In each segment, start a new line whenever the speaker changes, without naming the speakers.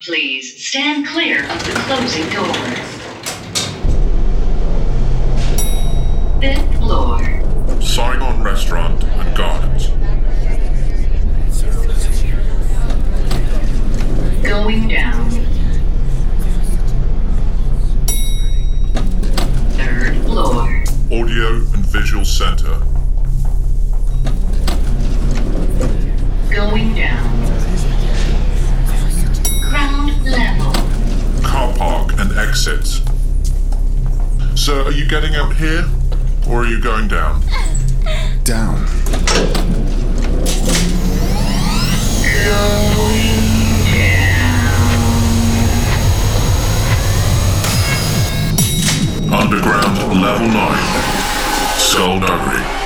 Please stand clear of the closing doors. Fifth floor.
Saigon Restaurant and Gardens.
Going down. Third floor.
Audio and Visual Center.
Going down. Level.
Car park and exits. Sir, are you getting out here? Or are you going down?
Down.
Underground Level 9. Skullduggery.
This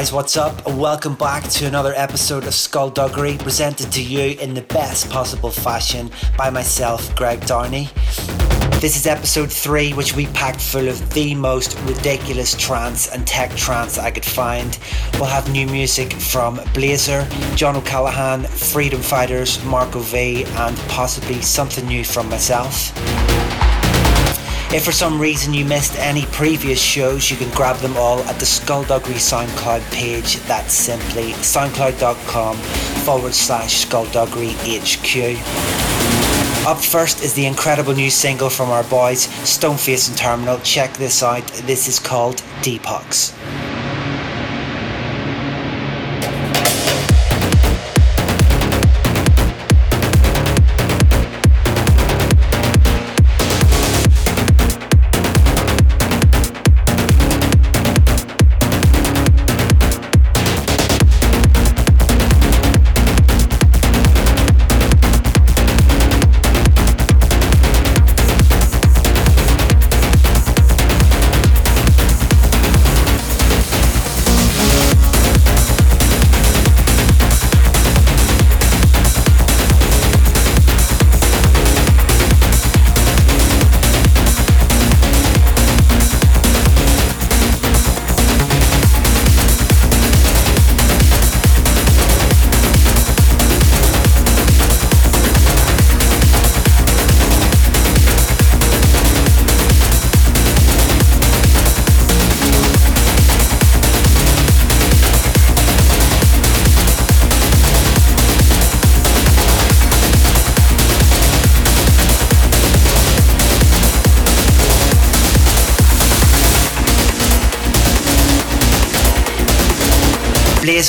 Guys, what's up? Welcome back to another episode of Skullduggery, presented to you in the best possible fashion by myself, Greg Downey. This is episode three, which we packed full of the most ridiculous trance and tech trance I could find. We'll have new music from Blazer, John O'Callaghan, Freedom Fighters, Marco V, and possibly something new from myself. If for some reason you missed any previous shows, you can grab them all at the Skullduggery SoundCloud page. That's simply soundcloud.com forward slash Skullduggery HQ. Up first is the incredible new single from our boys, Stoneface and Terminal. Check this out. This is called Deepox.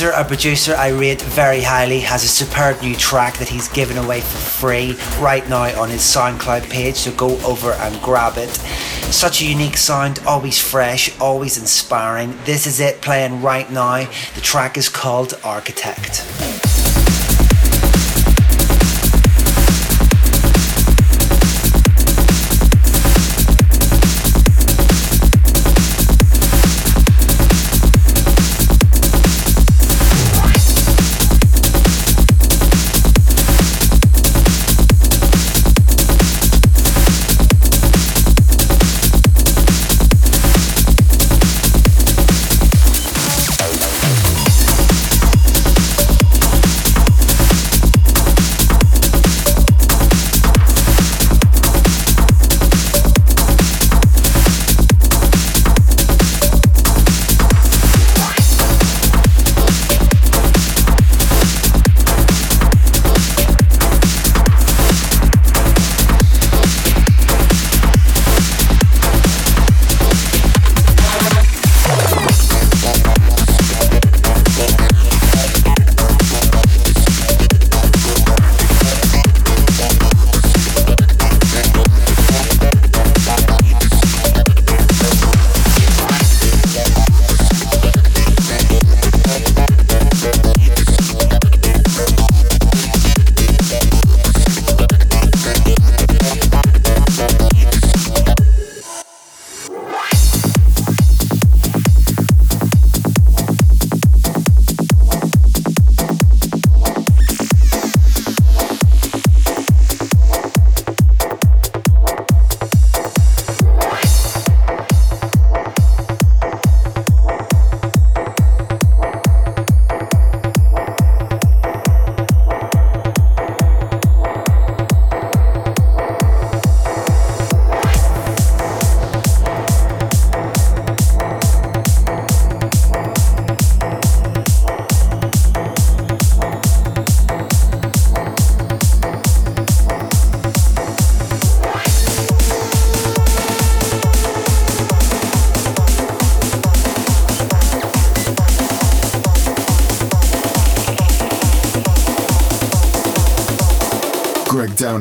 Blazer, a producer I rate very highly, has a superb new track that he's given away for free right now on his SoundCloud page, so go over and grab it. Such a unique sound, always fresh, always inspiring. This is it playing right now. The track is called Architect.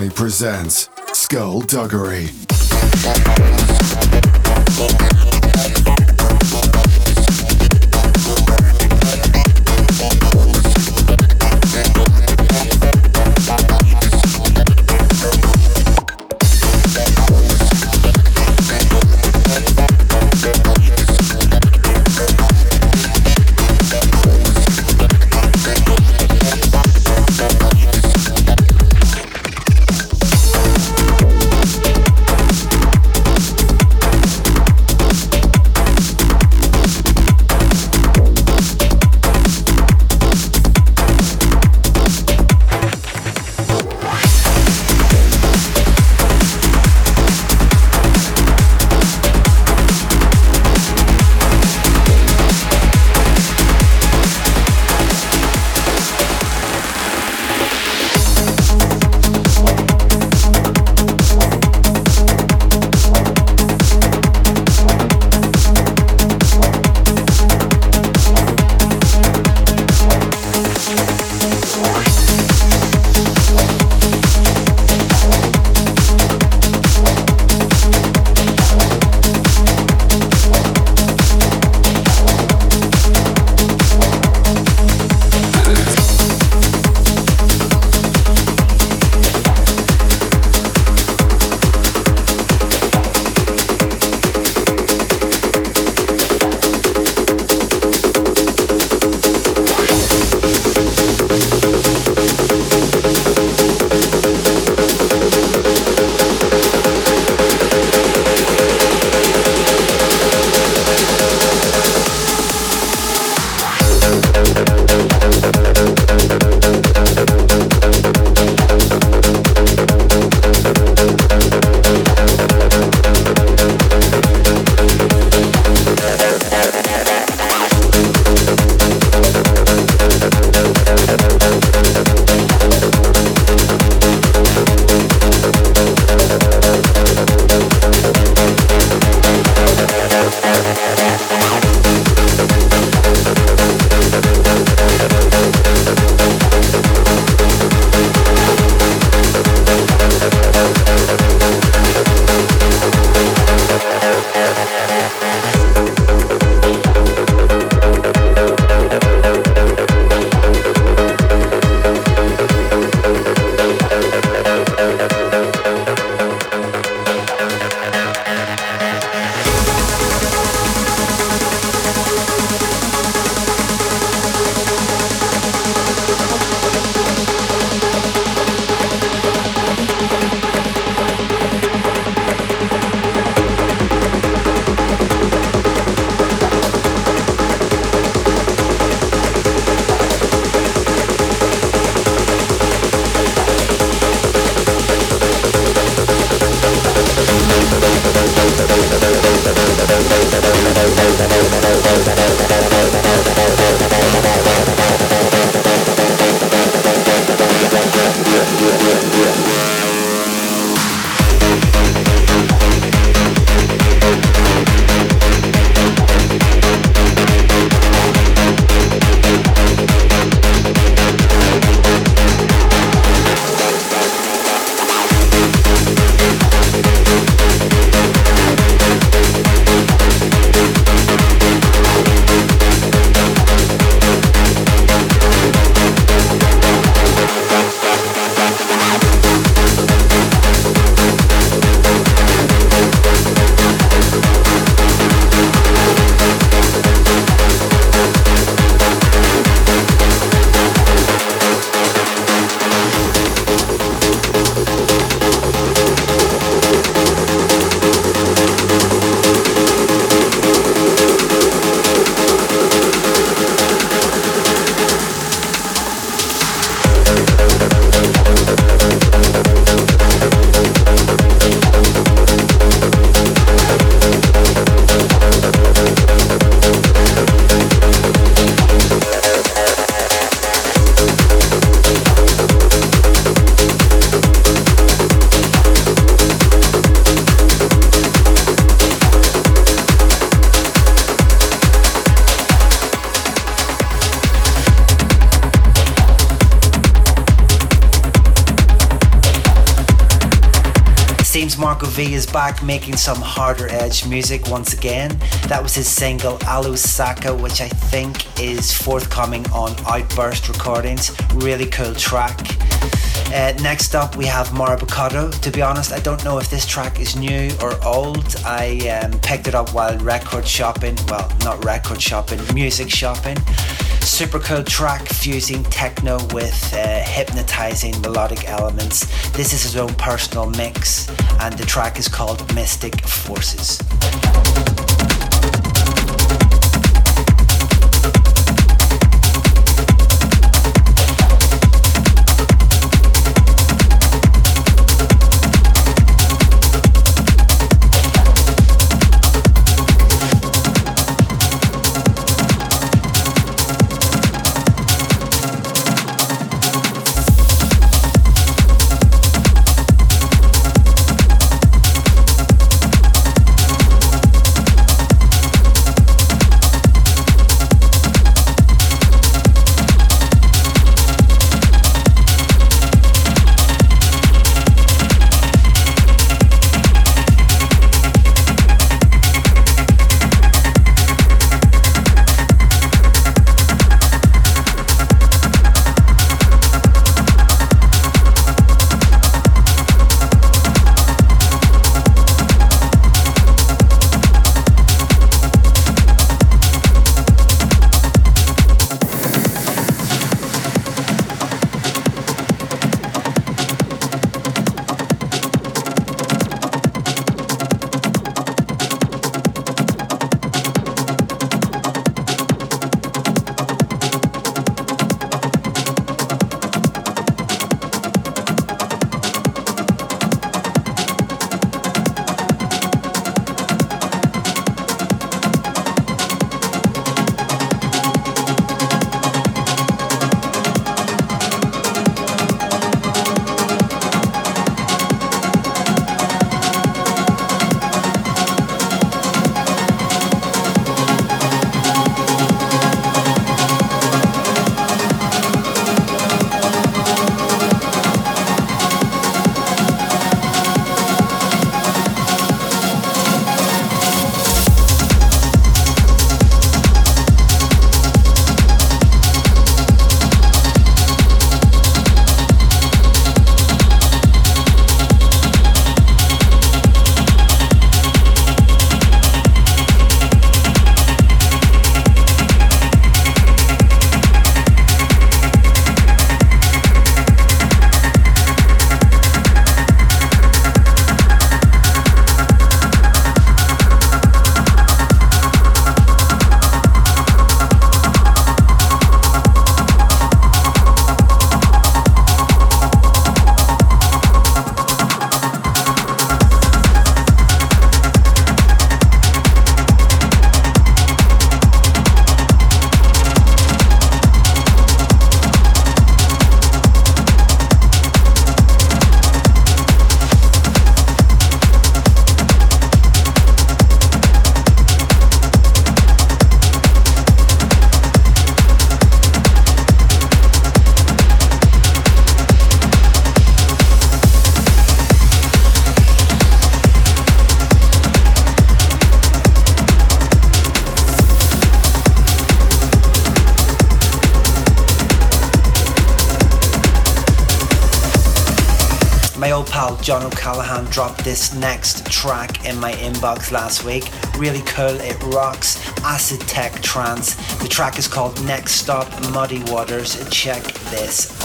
Downey presents Skullduggery.
Is back making some harder edge music once again. That was his single Alu Saka, which I think is forthcoming on Outburst Recordings. Really cool track. Uh, next up, we have Marabocado. To be honest, I don't know if this track is new or old. I um, picked it up while record shopping. Well, not record shopping, music shopping. Super cool track fusing techno with uh, hypnotizing melodic elements. This is his own personal mix, and the track is called Mystic Forces. John O'Callaghan dropped this next track in my inbox last week. Really cool, it rocks. Acid tech trance. The track is called Next Stop Muddy Waters. Check this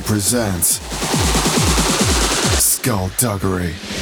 presents Skullduggery.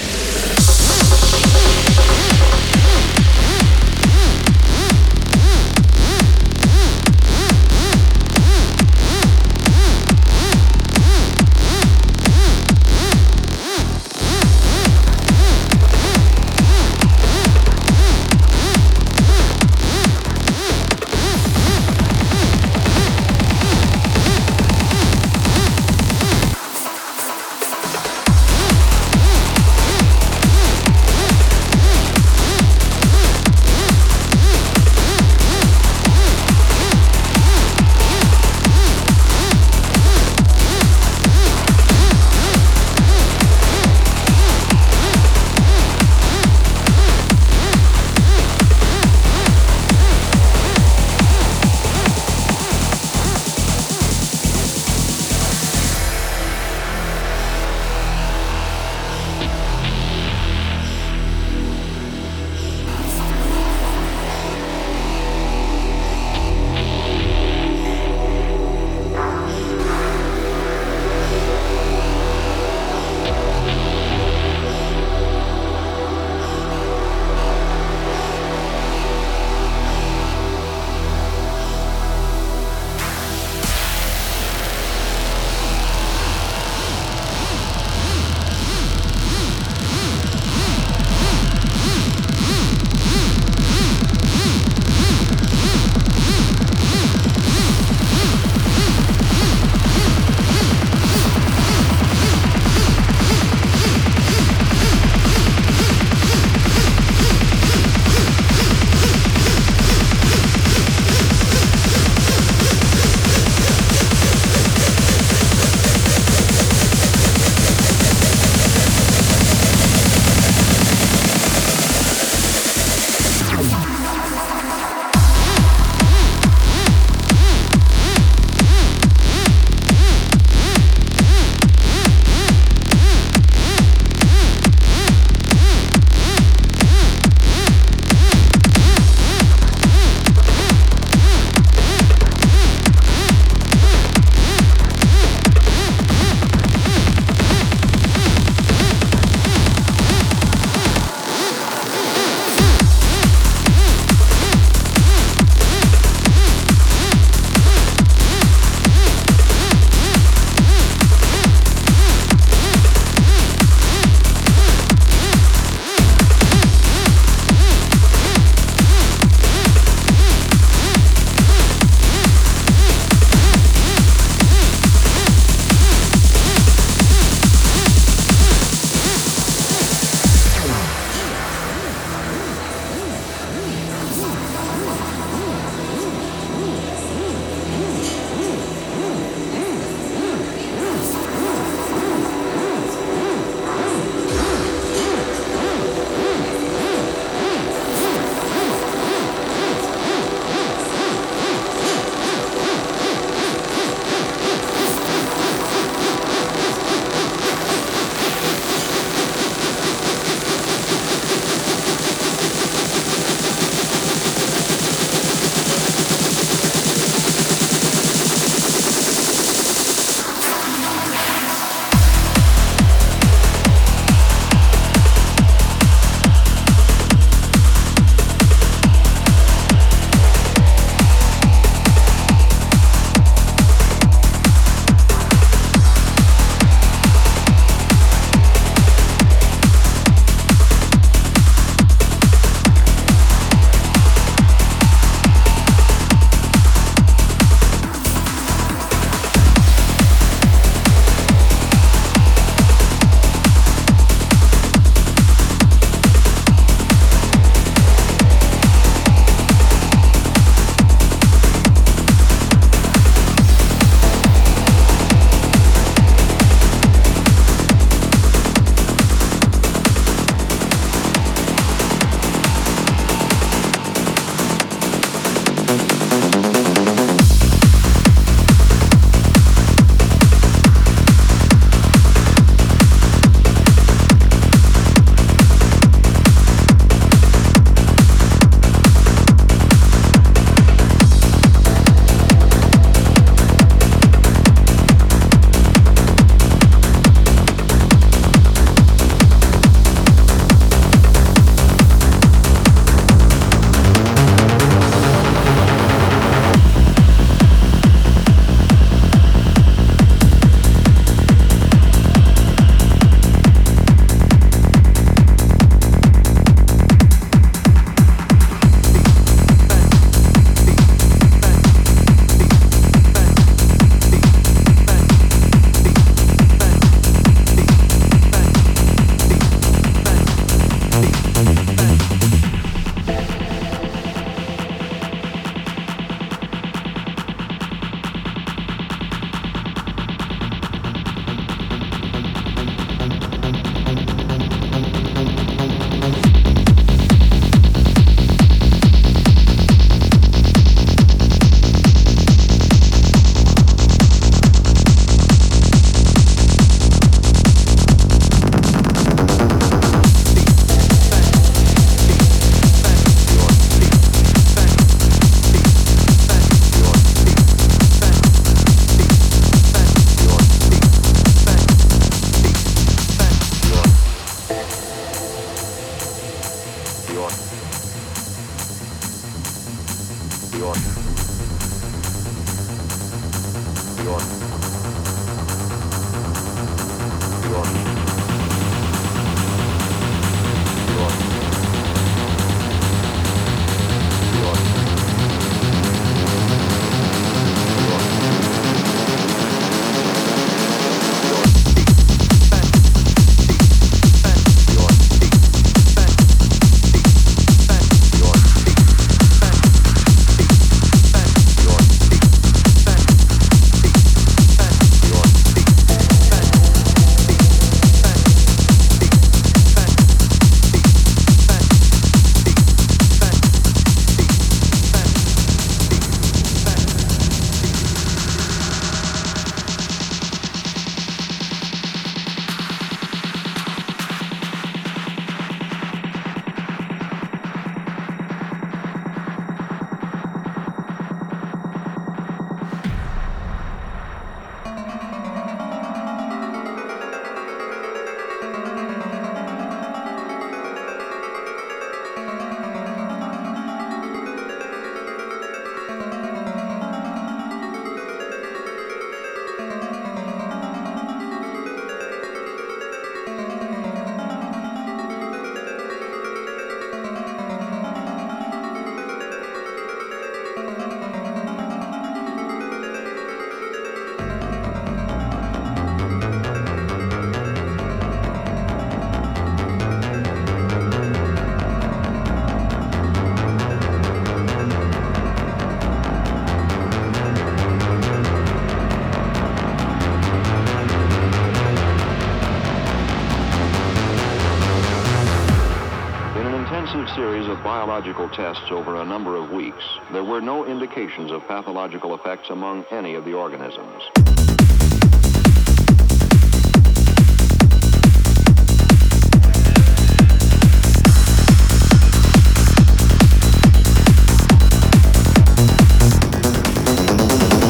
Indications of pathological effects among any of the organisms.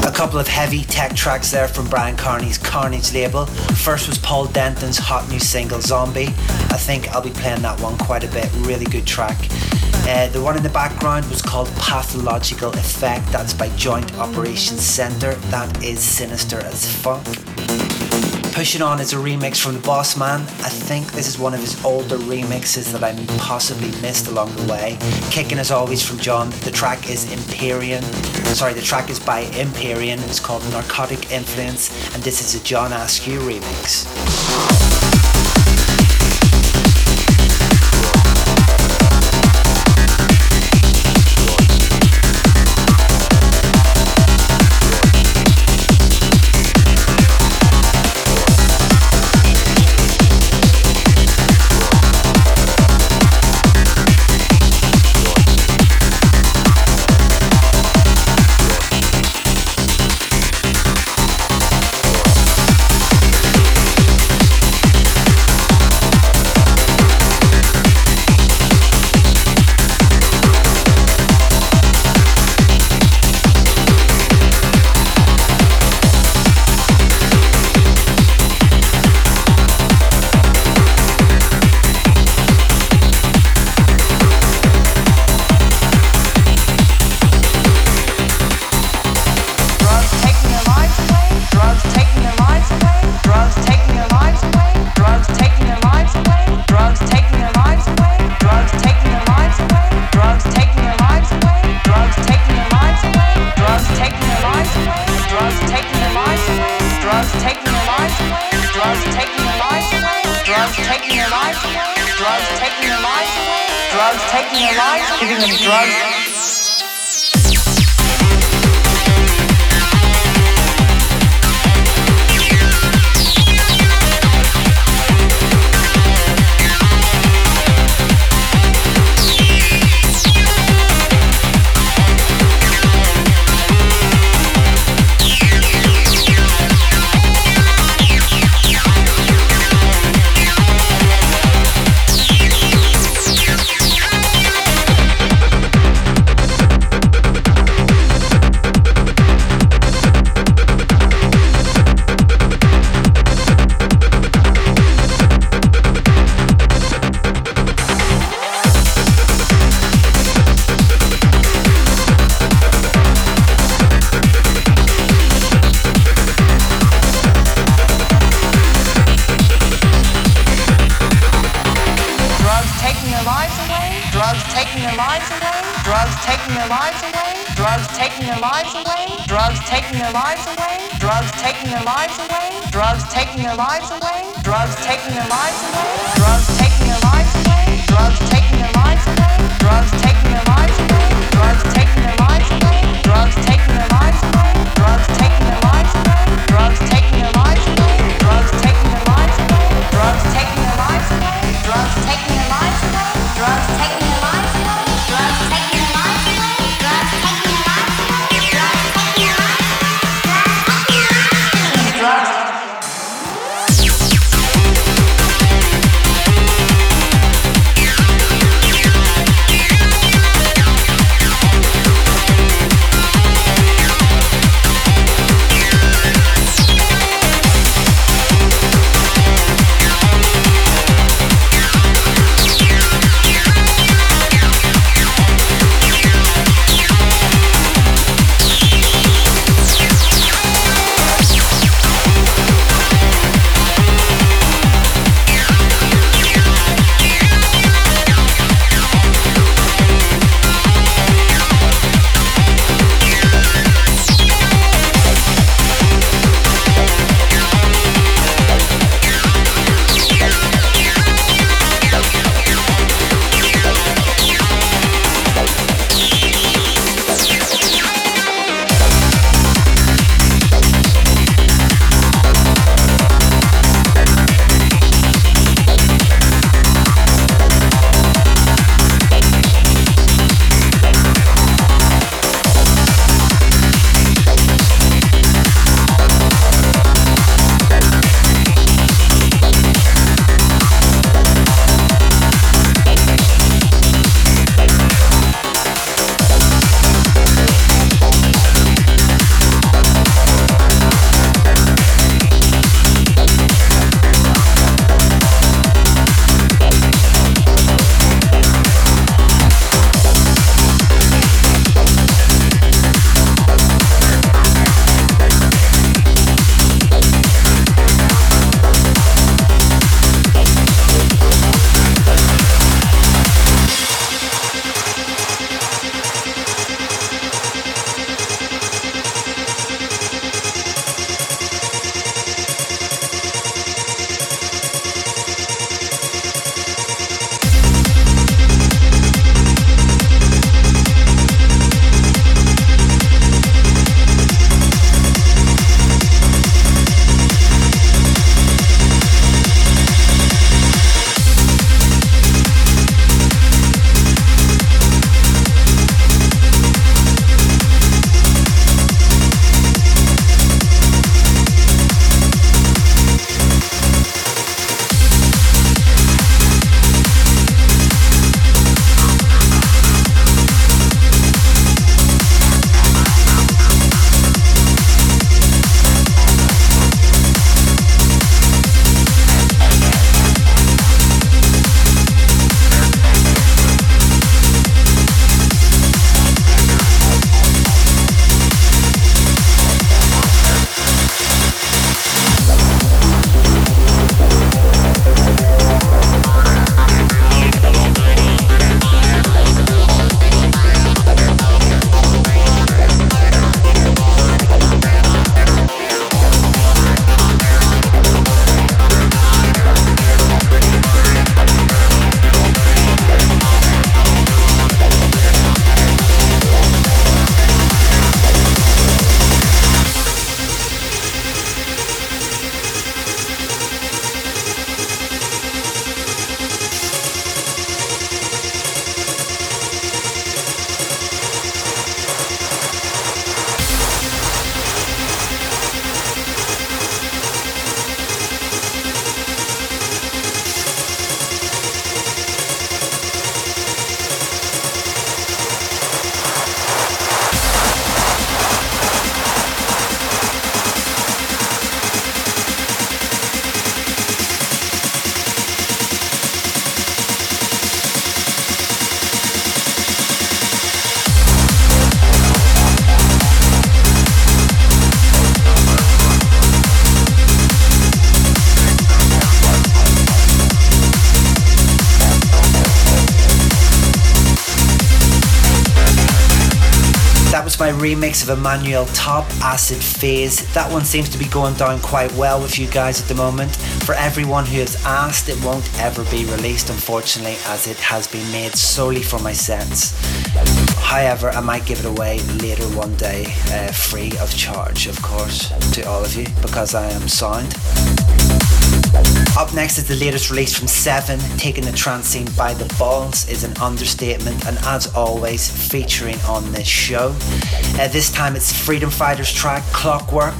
A couple of heavy tech tracks there from Bryan Kearney's Kearnage label. First was Paul Denton's hot new single Zombie. I think I'll be playing that one quite a bit. Really good track. Uh, the one in the background was called Pathological Effect. That's by Joint Operations Center. That is sinister as fuck. Pushing On is a remix from the Boss Man. I think this is one of his older remixes that I possibly missed along the way. Kicking as always from John. The track is Empyrean. Sorry, the track is by Empyrean. It's called Narcotic Influence, and this is a John Askew remix.
Drugs taking their lives away. Drugs taking their lives away. Drugs taking their lives away. Giving them drugs. taking their lives away, drugs taking their lives away, drugs taking their lives away, drugs taking their lives away, drugs taking their lives away, drugs taking their lives away, drugs
of Emmanuel Top, Acid Phase. That one seems to be going down quite well with you guys at the moment. For everyone who has asked, it won't ever be released, unfortunately, as it has been made solely for my sets. However, I might give it away later one day, uh, free of charge, of course, to all of you, because I am sound. Up next is the latest release from Seven, taking the trance scene by the balls is an understatement, and as always, featuring on this show. Uh, this time it's Freedom Fighters track Clockwork,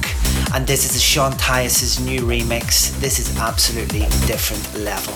and this is Sean Tyas's new remix. This is absolutely different level.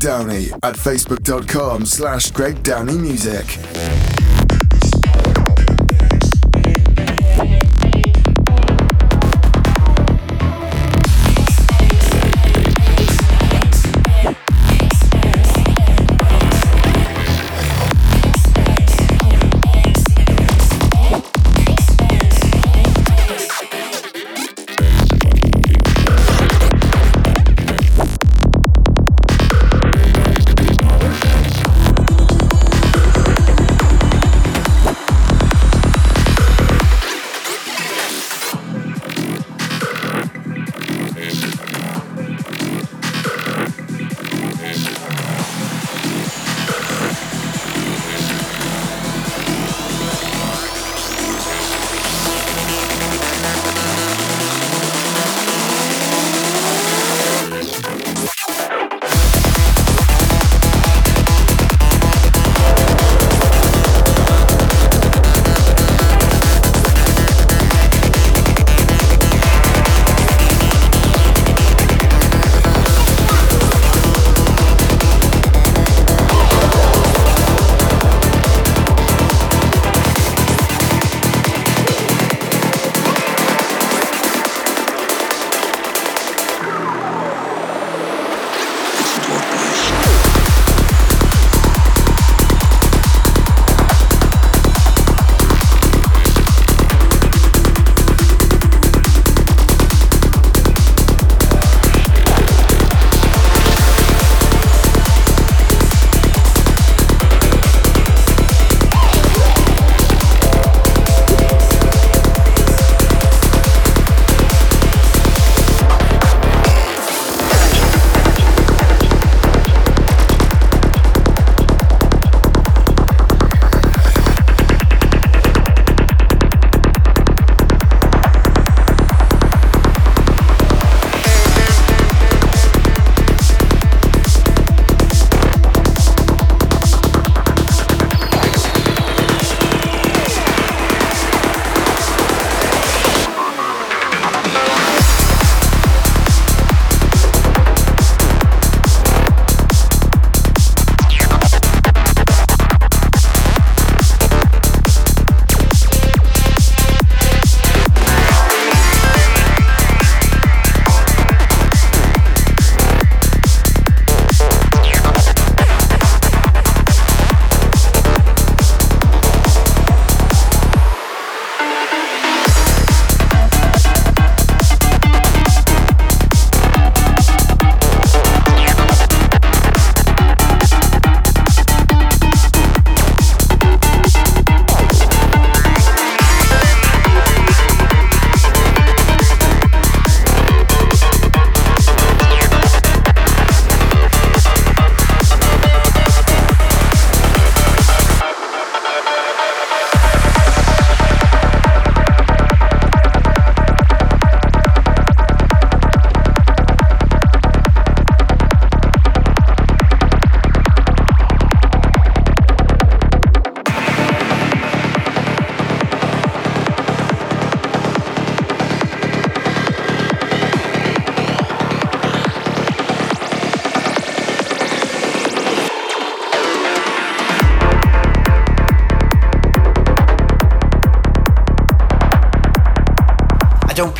Downey at facebook.com slash Greg Downey Music.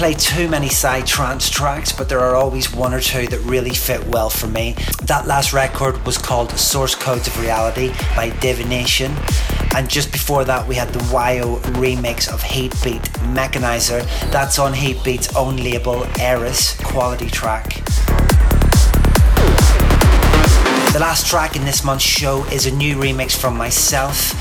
Play too many side trance tracks, but there are always one or two that really fit well for me. That last record was called Source Codes of Reality by Divination. And just before that, we had the YO remix of Heatbeat Mechanizer. That's on Heatbeat's own label, Eris, quality track. The last track in this month's show is a new remix from myself.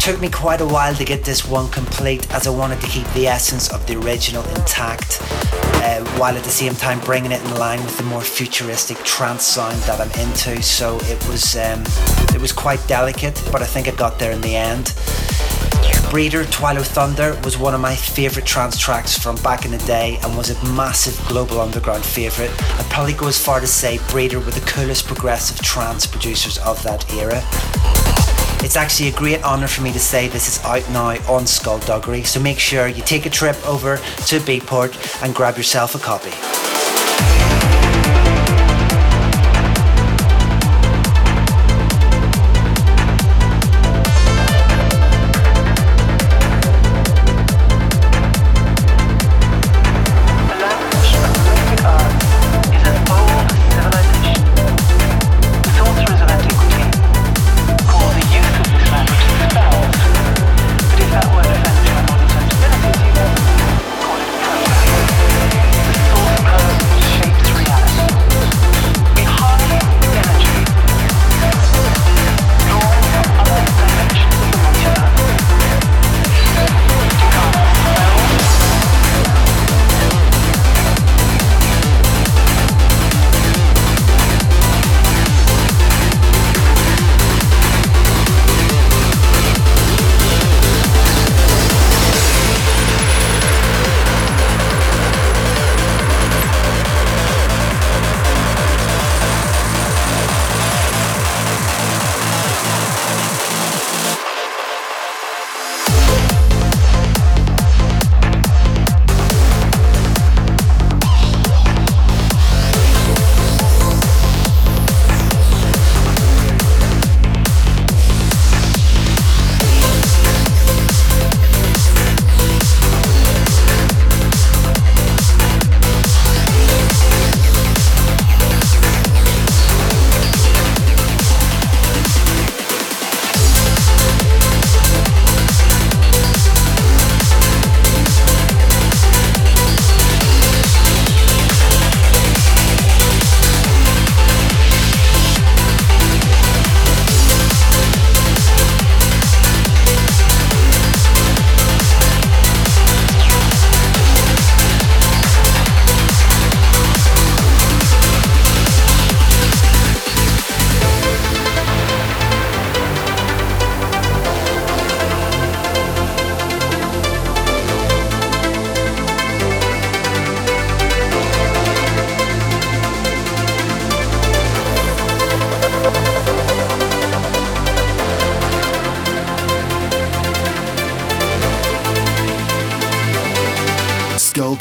Took me quite a while to get this one complete as I wanted to keep the essence of the original intact uh, while at the same time bringing it in line with the more futuristic trance sound that I'm into. So it was um, it was quite delicate, but I think I got there in the end. Breeder Twilo Thunder was one of my favourite trance tracks from back in the day and was a massive global underground favourite. I'd probably go as far to say Breeder were the coolest progressive trance producers of that era. It's actually a great honour for me to say this is out now on Skullduggery, so make sure you take a trip over to Beatport and grab yourself a copy.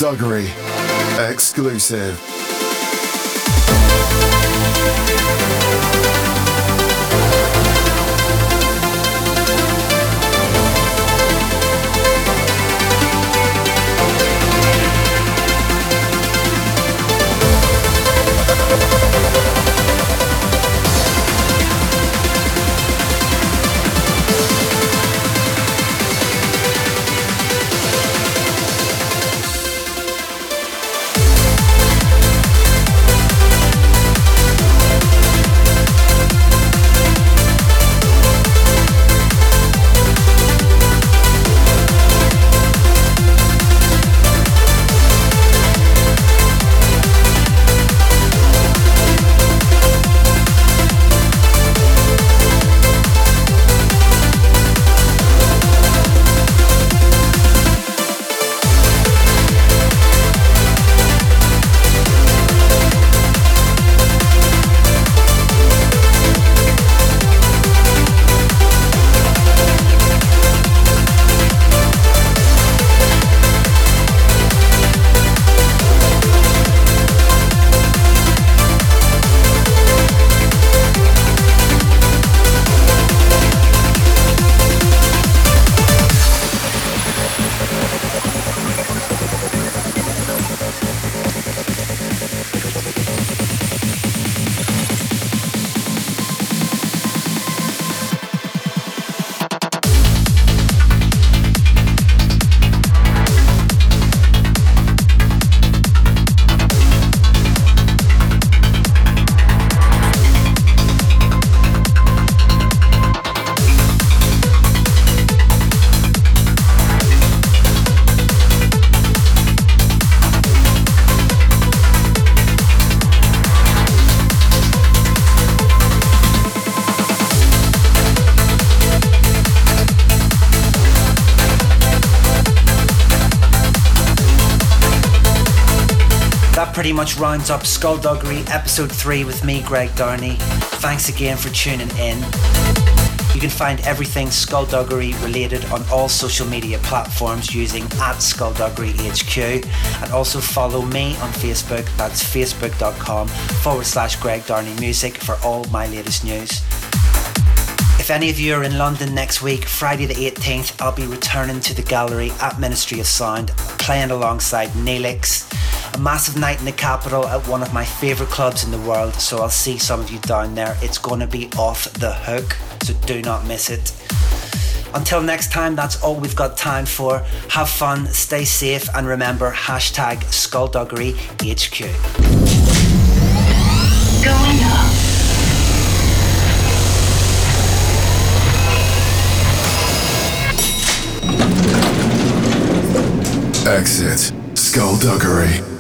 Skullduggery. Exclusive.
Much rounds up Skullduggery episode 3 with me, Greg Downey. Thanks again for tuning in. You can find everything Skullduggery related on all social media platforms using at Skullduggery HQ and also follow me on Facebook. That's facebook.com forward slash Greg Downey Music for all my latest news. If any of you are in London next week, Friday the 18th, I'll be returning to the gallery at Ministry of Sound, playing alongside Neelix massive night in the capital at one of my favourite clubs in the world, so I'll see some of you down there. It's going to be off the hook, so do not miss it. Until next time, that's all we've got time for. Have fun, stay safe, and remember hashtag skullduggery HQ.
Going up.
Exit. Skullduggery.